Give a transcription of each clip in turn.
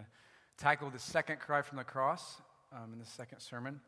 to tackle the second cry from the cross um, in the second sermon.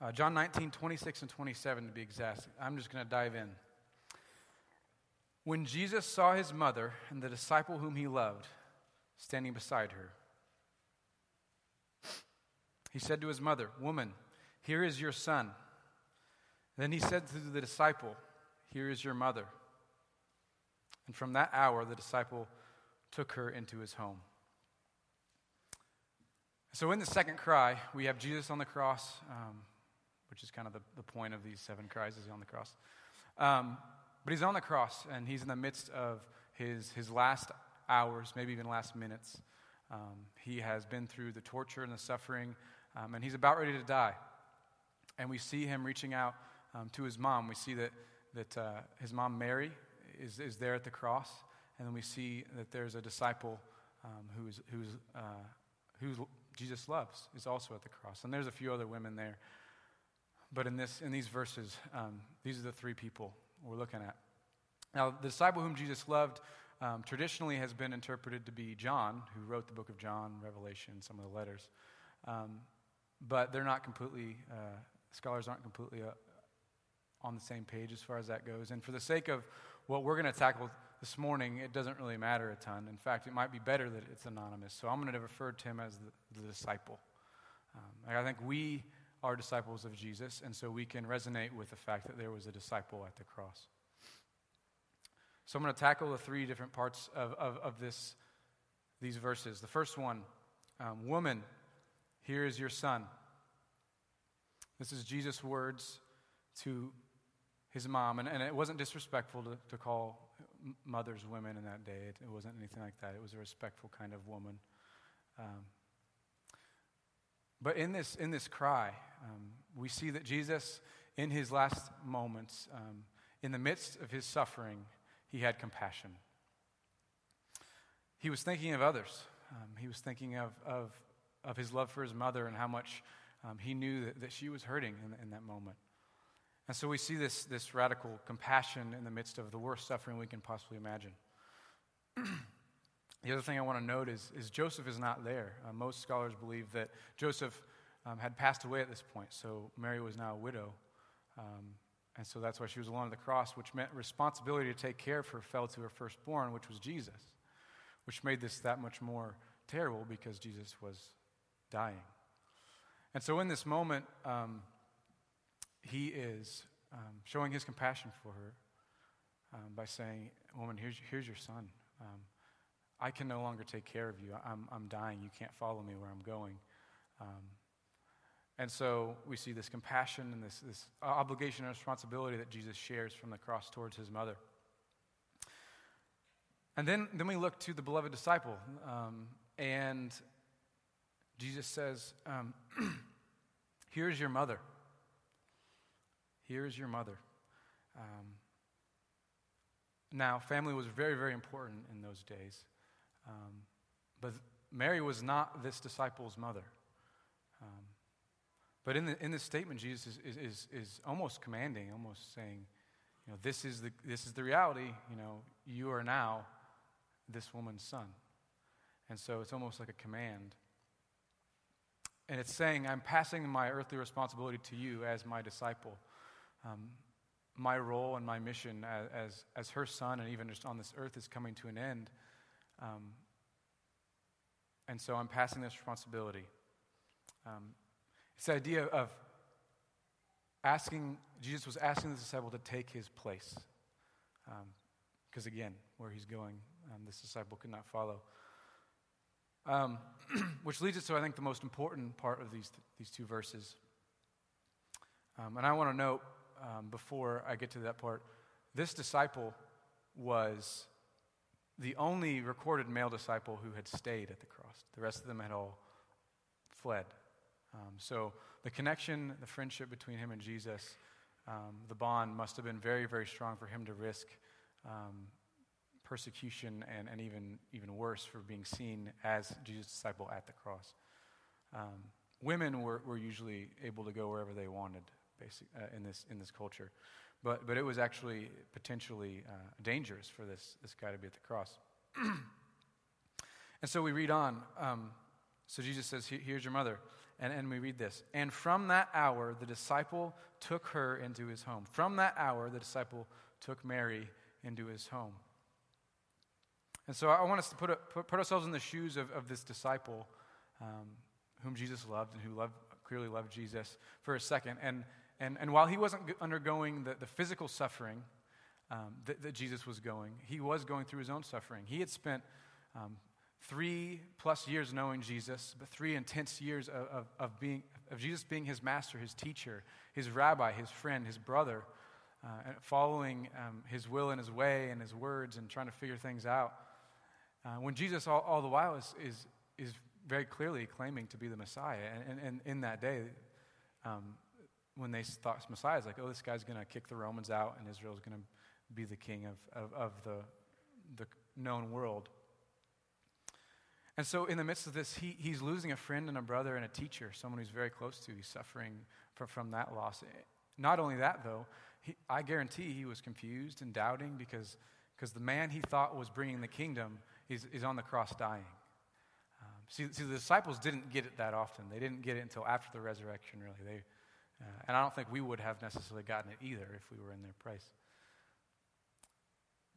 Uh, John 19, 26 and 27 to be exact. I'm just going to dive in. When Jesus saw his mother and the disciple whom he loved standing beside her, he said to his mother, Woman, here is your son. Then he said to the disciple, Here is your mother. And from that hour, the disciple took her into his home. So, in the second cry, we have Jesus on the cross, um, which is kind of the, the point of these seven cries, is he on the cross. Um, but he's on the cross, and he's in the midst of his, his last hours, maybe even last minutes. Um, he has been through the torture and the suffering, um, and he's about ready to die. And we see him reaching out um, to his mom. We see that, that uh, his mom, Mary, is, is there at the cross. And then we see that there's a disciple um, who's, who's, uh, who Jesus loves, is also at the cross. And there's a few other women there. But in, this, in these verses, um, these are the three people we're looking at. Now, the disciple whom Jesus loved um, traditionally has been interpreted to be John, who wrote the book of John, Revelation, some of the letters. Um, but they're not completely, uh, scholars aren't completely uh, on the same page as far as that goes. And for the sake of what we're going to tackle this morning, it doesn't really matter a ton. In fact, it might be better that it's anonymous. So I'm going to refer to him as the, the disciple. Um, I think we are disciples of Jesus, and so we can resonate with the fact that there was a disciple at the cross. So I'm going to tackle the three different parts of, of, of this, these verses. The first one um, Woman, here is your son. This is Jesus' words to his mom. And, and it wasn't disrespectful to, to call mothers women in that day, it, it, wasn't anything like that. It was a respectful kind of woman. Um, but in this, in this cry, um, we see that Jesus, in his last moments, um, in the midst of his suffering, he had compassion. He was thinking of others. Um, he was thinking of, of, of his love for his mother and how much um, he knew that, that she was hurting in, in that moment. And so we see this, this radical compassion in the midst of the worst suffering we can possibly imagine. the other thing I want to note is, is Joseph is not there. Uh, most scholars believe that Joseph um, had passed away at this point, so Mary was now a widow. Um, and so that's why she was alone at the cross, which meant responsibility to take care of her fell to her firstborn, which was Jesus, which made this that much more terrible because Jesus was dying. And so in this moment, um, he is um, showing his compassion for her um, by saying, Woman, here's, here's your son. Um, I can no longer take care of you. I'm, I'm dying. You can't follow me where I'm going. Um, and so we see this compassion and this, this obligation and responsibility that Jesus shares from the cross towards his mother. And then, then we look to the beloved disciple, um, and Jesus says, um, Here's your mother. Here is your mother. Um, now, family was very, very important in those days. Um, but Mary was not this disciple's mother. Um, but in, the, in this statement, Jesus is, is, is almost commanding, almost saying, you know, this is, the, this is the reality. You know, you are now this woman's son. And so it's almost like a command. And it's saying, I'm passing my earthly responsibility to you as my disciple um, my role and my mission as, as, as, her son and even just on this earth is coming to an end. Um, and so I'm passing this responsibility. Um, it's the idea of asking, Jesus was asking the disciple to take his place. Because um, again, where he's going, um, this disciple could not follow. Um, which leads us to, I think, the most important part of these, these two verses. and I want to note um, before I get to that part. This disciple was the only recorded male disciple who had stayed at the cross. The rest of them had all fled. Um, so the connection, the friendship between him and Jesus, um, the bond must have been very, very strong for him to risk um, persecution and, and even, even worse for being seen as Jesus' disciple at the cross. Um, women were, were usually able to go wherever they wanted basic, uh, in, this, in this culture. But, but it was actually potentially uh, dangerous for this, this guy to be at the cross. And so we read on. Um, so Jesus says, Here's your mother. And, and we read this. And from that hour, the disciple took her into his home. From that hour, the disciple took Mary into his home. And so I want us to put, a, put, put, ourselves in the shoes of, of this disciple um, whom Jesus loved and who loved, clearly loved Jesus for a second. And, and, and while he wasn't undergoing the, the physical suffering um, that, that, Jesus was going, he was going through his own suffering. He had spent um, three plus years knowing Jesus, but three intense years of, of, of, being, of Jesus being his master, his teacher, his rabbi, his friend, his brother, uh, and following um, his will and his way and his words and trying to figure things out. Uh, when Jesus, all, all the while, is, is, is very clearly claiming to be the Messiah. And, and, and in that day, um, when they thought Messiah is like, oh, this guy's going to kick the Romans out and Israel's going to be the king of, of, of the, the known world. And so, in the midst of this, he, he's losing a friend and a brother and a teacher, someone he's very close to. He's suffering from, from that loss. Not only that, though, he, I guarantee he was confused and doubting because, because the man he thought was bringing the kingdom is, is on the cross dying. Um, see, see, the disciples didn't get it that often. They didn't get it until after the resurrection, really. They, uh, and I don't think we would have necessarily gotten it either if we were in their place.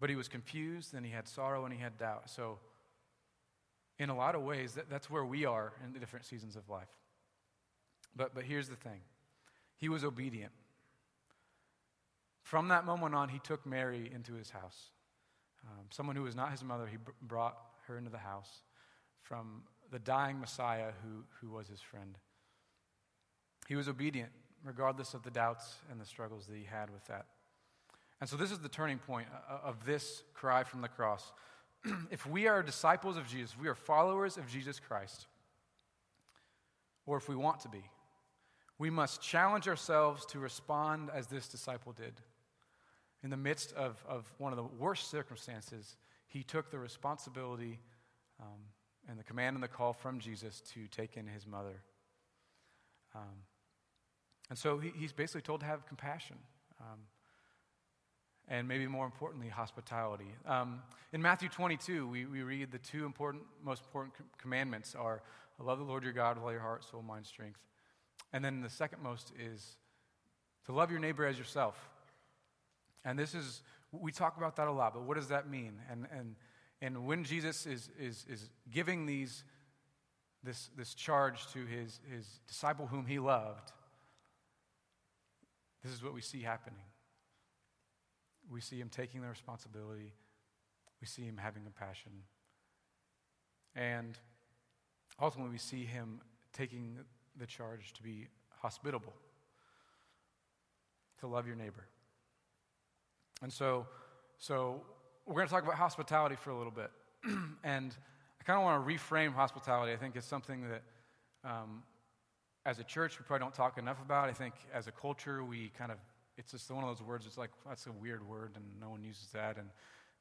But he was confused and he had sorrow and he had doubt. So, in a lot of ways, that, that's where we are in the different seasons of life. But, but here's the thing he was obedient. From that moment on, he took Mary into his house. Um, someone who was not his mother, he br- brought her into the house from the dying Messiah who, who was his friend. He was obedient, regardless of the doubts and the struggles that he had with that. And so, this is the turning point uh, of this cry from the cross. if we are disciples of Jesus, we are followers of Jesus Christ, or if we want to be, we must challenge ourselves to respond as this disciple did. In the midst of, of one of the worst circumstances, he took the responsibility um, and the command and the call from Jesus to take in his mother. Um, and so he, he's basically told to have compassion. Um, and maybe more importantly, hospitality. Um, in Matthew 22, we, we read the two important, most important commandments are love the Lord your God with all your heart, soul, mind, strength. And then the second most is to love your neighbor as yourself. And this is, we talk about that a lot, but what does that mean? And, and, and when Jesus is, is, is giving these, this, this charge to his, his disciple whom he loved, this is what we see happening. We see him taking the responsibility. We see him having compassion. And ultimately, we see him taking the charge to be hospitable, to love your neighbor. And so, so we're going to talk about hospitality for a little bit. and I kind of want to reframe hospitality. I think it's something that, um, as a church, we probably don't talk enough about. I think as a culture, we kind of it's just one of those words, it's like, that's a weird word, and no one uses that, and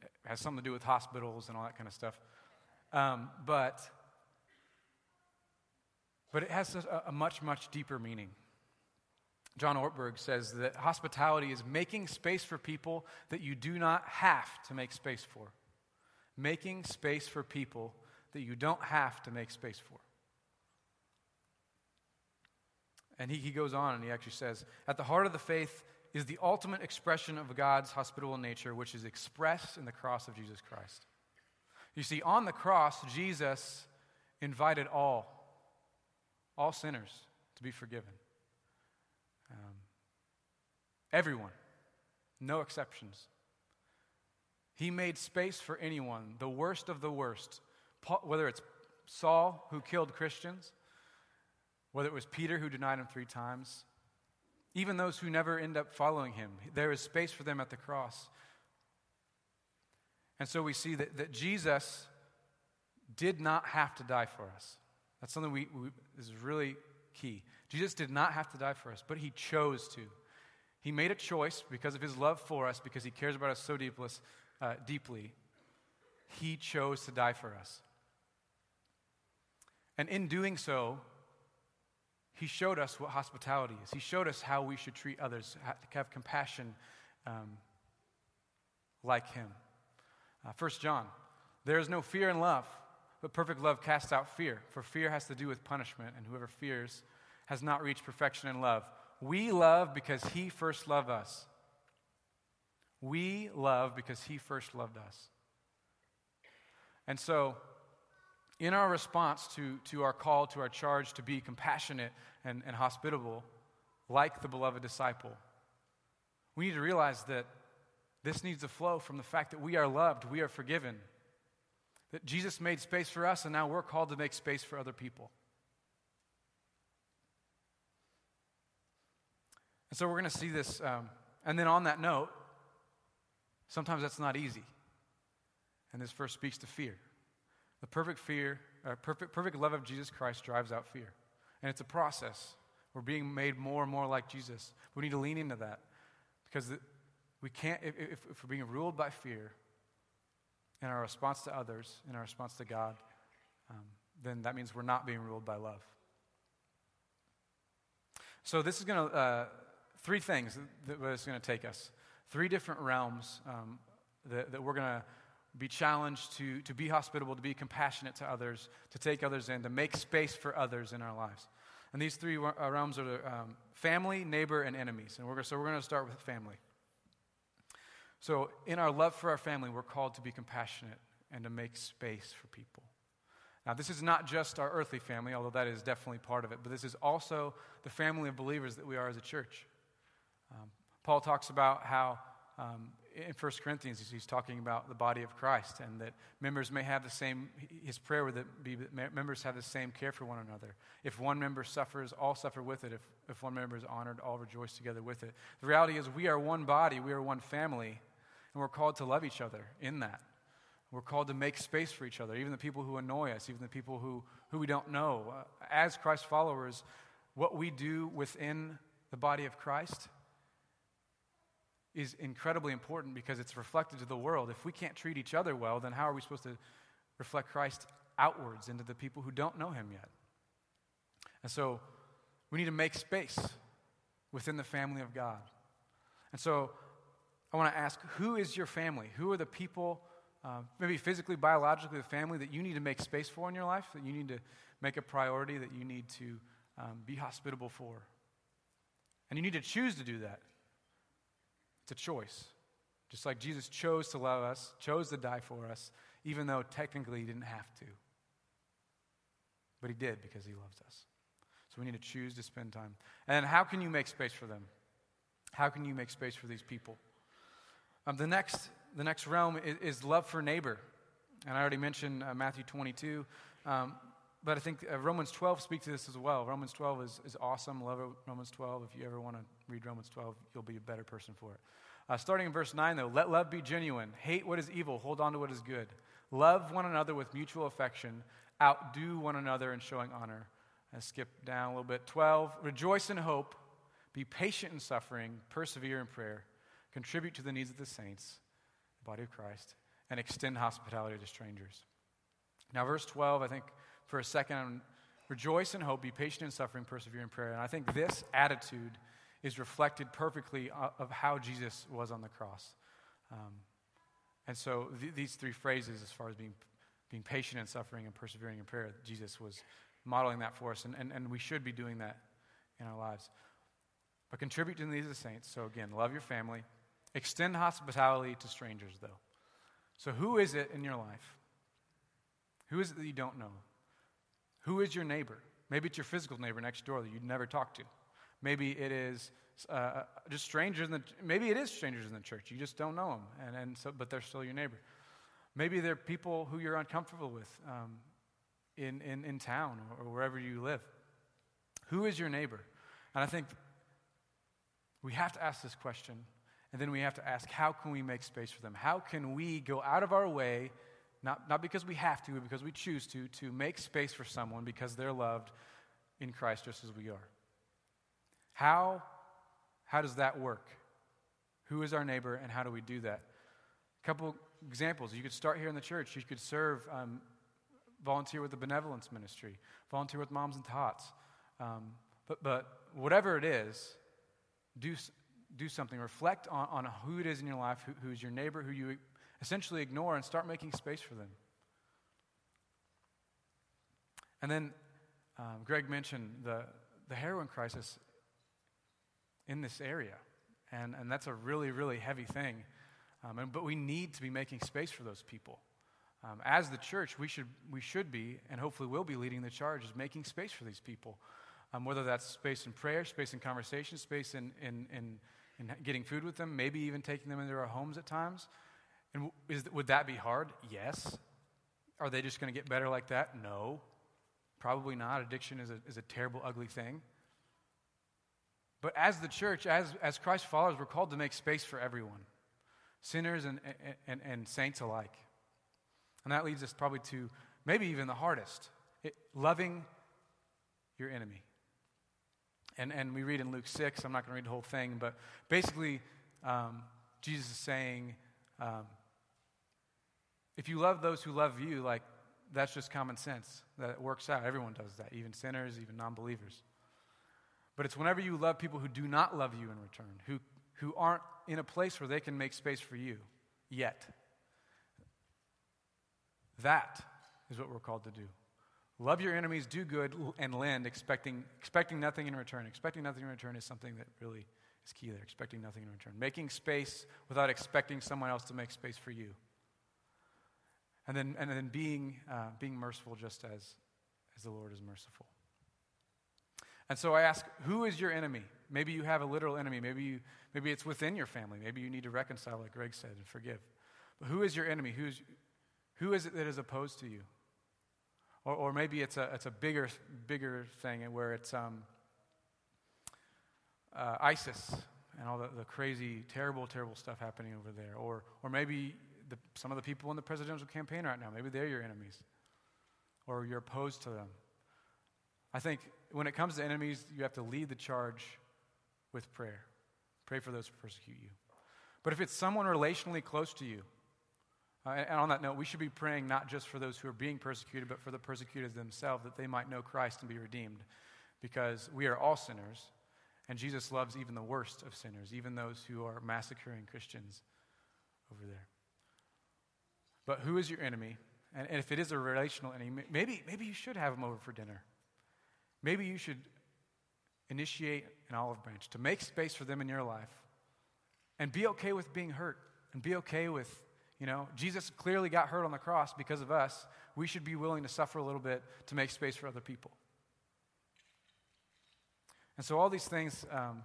it has something to do with hospitals and all that kind of stuff. Um, but, but it has a, a much, much deeper meaning. John Ortberg says that hospitality is making space for people that you do not have to make space for. Making space for people that you don't have to make space for. And he, he goes on and he actually says, At the heart of the faith is the ultimate expression of God's hospitable nature, which is expressed in the cross of Jesus Christ. You see, on the cross, Jesus invited all, all sinners to be forgiven. Um, everyone, no exceptions. He made space for anyone, the worst of the worst, whether it's Saul, who killed Christians, whether it was Peter, who denied him three times, even those who never end up following him. There is space for them at the cross. And so we see that, that Jesus did not have to die for us. That's something we, we is really key. Jesus did not have to die for us, but he chose to. He made a choice because of his love for us, because he cares about us so uh, deeply. He chose to die for us. And in doing so, he showed us what hospitality is. He showed us how we should treat others, have compassion um, like him. Uh, 1 John, there is no fear in love, But perfect love casts out fear, for fear has to do with punishment, and whoever fears has not reached perfection in love. We love because he first loved us. We love because he first loved us. And so, in our response to, to our call, to our charge to be compassionate and, and hospitable, like the beloved disciple, we need to realize that this needs to flow from the fact that we are loved, we are forgiven, that Jesus made space for us, and now we're called to make space for other people. And so we're going to see this. Um, and then on that note, sometimes that's not easy. And this verse speaks to fear. The perfect fear, uh, perfect, perfect love of Jesus Christ drives out fear. And it's a process. We're being made more and more like Jesus. We need to lean into that because we can't, if, if, if we're being ruled by fear in our response to others, in our response to God, um, then that means we're not being ruled by love. So this is going to, uh, three things that it's going to take us. Three different realms um, that, that we're going to be challenged to, to be hospitable, to be compassionate to others, to take others in, to make space for others in our lives. And these three uh, realms are um, family, neighbor, and enemies. And we're, so we're going to start with family. So, in our love for our family, we're called to be compassionate and to make space for people. Now, this is not just our earthly family, although that is definitely part of it, but this is also the family of believers that we are as a church. Um, Paul talks about how um, in 1 Corinthians, he's talking about the body of Christ and that members may have the same, his prayer would be that members have the same care for one another. If one member suffers, all suffer with it. If, if one member is honored, all rejoice together with it. The reality is, we are one body, we are one family, and we're called to love each other in that. We're called to make space for each other, even the people who annoy us, even the people who, who we don't know. Uh, as Christ followers, what we do within the body of Christ is incredibly important because it's reflected to the world. If we can't treat each other well, then how are we supposed to reflect Christ outwards into the people who don't know him yet? And so we need to make space within the family of God. And so I want to ask who is your family? Who are the people, uh, maybe physically, biologically, the family that you need to make space for in your life, that you need to make a priority, that you need to um, be hospitable for? And you need to choose to do that. It's a choice. Just like Jesus chose to love us, chose to die for us, even though technically he didn't have to. But he did because he loves us. So we need to choose to spend time. And how can you make space for them? How can you make space for these people? Um, the, next, the next realm is, is, love for neighbor. And I already mentioned uh, Matthew 22. Um, but I think uh, Romans 12 speaks to this as well. Romans 12 is, is awesome. Love Romans 12. If you ever want to read Romans 12, you'll be a better person for it. Uh, starting in verse 9, though, let love be genuine. Hate what is evil. Hold on to what is good. Love one another with mutual affection. Outdo one another in showing honor. I skip down a little bit. 12, rejoice in hope. Be patient in suffering. Persevere in prayer contribute to the needs of the saints, the body of Christ, and extend hospitality to strangers. Now, verse 12, I think for a second, rejoice in hope, be patient in suffering, persevere in prayer. And I think this attitude is reflected perfectly of how Jesus was on the cross. Um, and so th- these three phrases, as far as being, being patient in suffering and persevering in prayer, Jesus was modeling that for us, and, and, and we should be doing that in our lives. But contribute to the needs of the saints. So again, love your family, Extend hospitality to strangers, though. So, who is it in your life? Who is it that you don't know? Who is your neighbor? Maybe it's your physical neighbor next door that you'd never talk to. Maybe it is uh, just strangers in the. Maybe it is strangers in the church. You just don't know them, and, and so, but they're still your neighbor. Maybe they're people who you're uncomfortable with um, in, in, in town or wherever you live. Who is your neighbor? And I think we have to ask this question and then we have to ask, how can we make space for them? How can we go out of our way, not, not because we have to, but because we choose to, to make space for someone because they're loved in Christ just as we are? How, how does that work? Who is our neighbor and how do we do that? A couple examples. You could start here in the church. You could serve, um, volunteer with the benevolence ministry, volunteer with moms and tots. Um, but, but whatever it is, do, do something. Reflect on, on who it is in your life, who, who's your neighbor, who you essentially ignore, and start making space for them. And then um, Greg mentioned the, the heroin crisis in this area. And, and that's a really, really heavy thing. Um, and, but we need to be making space for those people. Um, as the church, we should, we should be, and hopefully will be leading the charge, is making space for these people. Um, whether that's space in prayer, space in conversation, space in, in, in, in, getting food with them, maybe even taking them into our homes at times. And is, would that be hard? Yes. Are they just going to get better like that? No. Probably not. Addiction is a, is a terrible, ugly thing. But as the church, as, as Christ followers, we're called to make space for everyone sinners and, and, and saints alike. And that leads us probably to maybe even the hardest it, loving your enemy. And, and we read in Luke 6, I'm not going to read the whole thing, but basically, um, Jesus is saying, um, if you love those who love you, like, that's just common sense. That works out. Everyone does that, even sinners, even non believers. But it's whenever you love people who do not love you in return, who, who aren't in a place where they can make space for you yet. That is what we're called to do. Love your enemies, do good, and lend, expecting, expecting nothing in return. Expecting nothing in return is something that really is key there. Expecting nothing in return. Making space without expecting someone else to make space for you. And then, and then being, uh, being merciful just as, as the Lord is merciful. And so I ask, who is your enemy? Maybe you have a literal enemy. Maybe, you, maybe it's within your family. Maybe you need to reconcile, like Greg said, and forgive. But who is your enemy? Who's, who is it that is opposed to you? Or, or maybe it's a, it's a bigger, bigger thing where it's um, uh, ISIS and all the, the crazy, terrible, terrible stuff happening over there. Or, or maybe the, some of the people in the presidential campaign right now, maybe they're your enemies. Or you're opposed to them. I think when it comes to enemies, you have to lead the charge with prayer. Pray for those who persecute you. But if it's someone relationally close to you, uh, and on that note, we should be praying not just for those who are being persecuted, but for the persecuted themselves, that they might know Christ and be redeemed. Because we are all sinners, and Jesus loves even the worst of sinners, even those who are massacring Christians over there. But who is your enemy? And, and if it is a relational enemy, maybe, maybe you should have them over for dinner. Maybe you should initiate an olive branch to make space for them in your life and be okay with being hurt and be okay with, you know, Jesus clearly got hurt on the cross because of us. We should be willing to suffer a little bit to make space for other people. And so all these things um,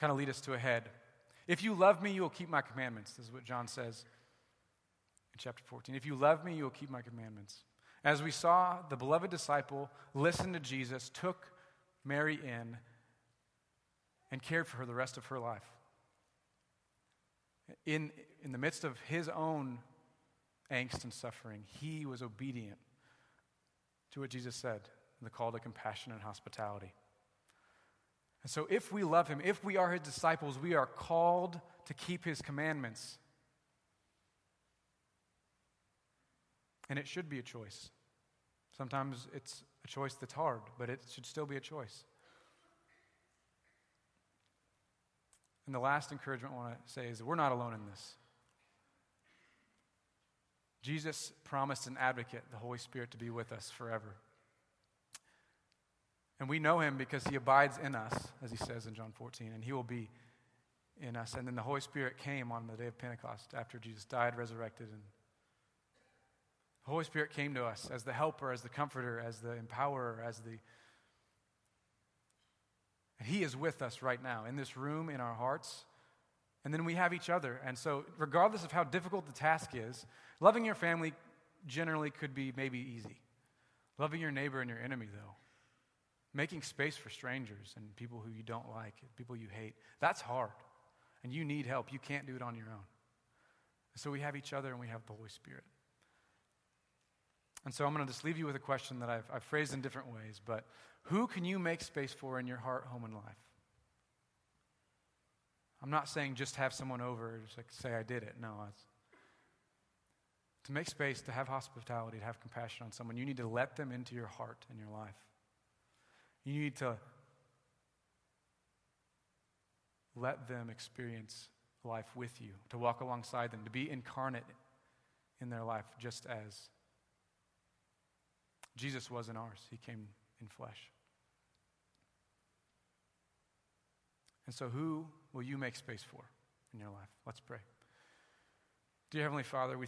kind of lead us to a head. If you love me, you will keep my commandments. This is what John says in chapter 14. If you love me, you will keep my commandments. As we saw, the beloved disciple listened to Jesus, took Mary in, and cared for her the rest of her life. In, in the midst of his own angst and suffering, he was obedient to what Jesus said the call to compassion and hospitality. And so, if we love him, if we are his disciples, we are called to keep his commandments. And it should be a choice. Sometimes it's a choice that's hard, but it should still be a choice. And the last encouragement I want to say is we're not alone in this. Jesus promised an advocate, the Holy Spirit, to be with us forever. And we know him because he abides in us, as he says in John 14, and he will be in us. And then the Holy Spirit came on the day of Pentecost after Jesus died, resurrected, and the Holy Spirit came to us as the helper, as the comforter, as the empowerer, as the. He is with us right now in this room, in our hearts. And then we have each other. And so, regardless of how difficult the task is, loving your family generally could be maybe easy. Loving your neighbor and your enemy, though, making space for strangers and people who you don't like, people you hate, that's hard. And you need help. You can't do it on your own. So we have each other and we have the Holy Spirit. And so I'm going to just leave you with a question that I've, I've phrased in different ways, but who can you make space for in your heart, home, and life? I'm not saying just have someone over, just like say I did it. No, it's to make space, to have hospitality, to have compassion on someone, you need to let them into your heart and your life. You need to let them experience life with you, to walk alongside them, to be incarnate in their life just as Jesus wasn't ours, He came in flesh. And so, who will you make space for in your life? Let's pray. Dear Heavenly Father, we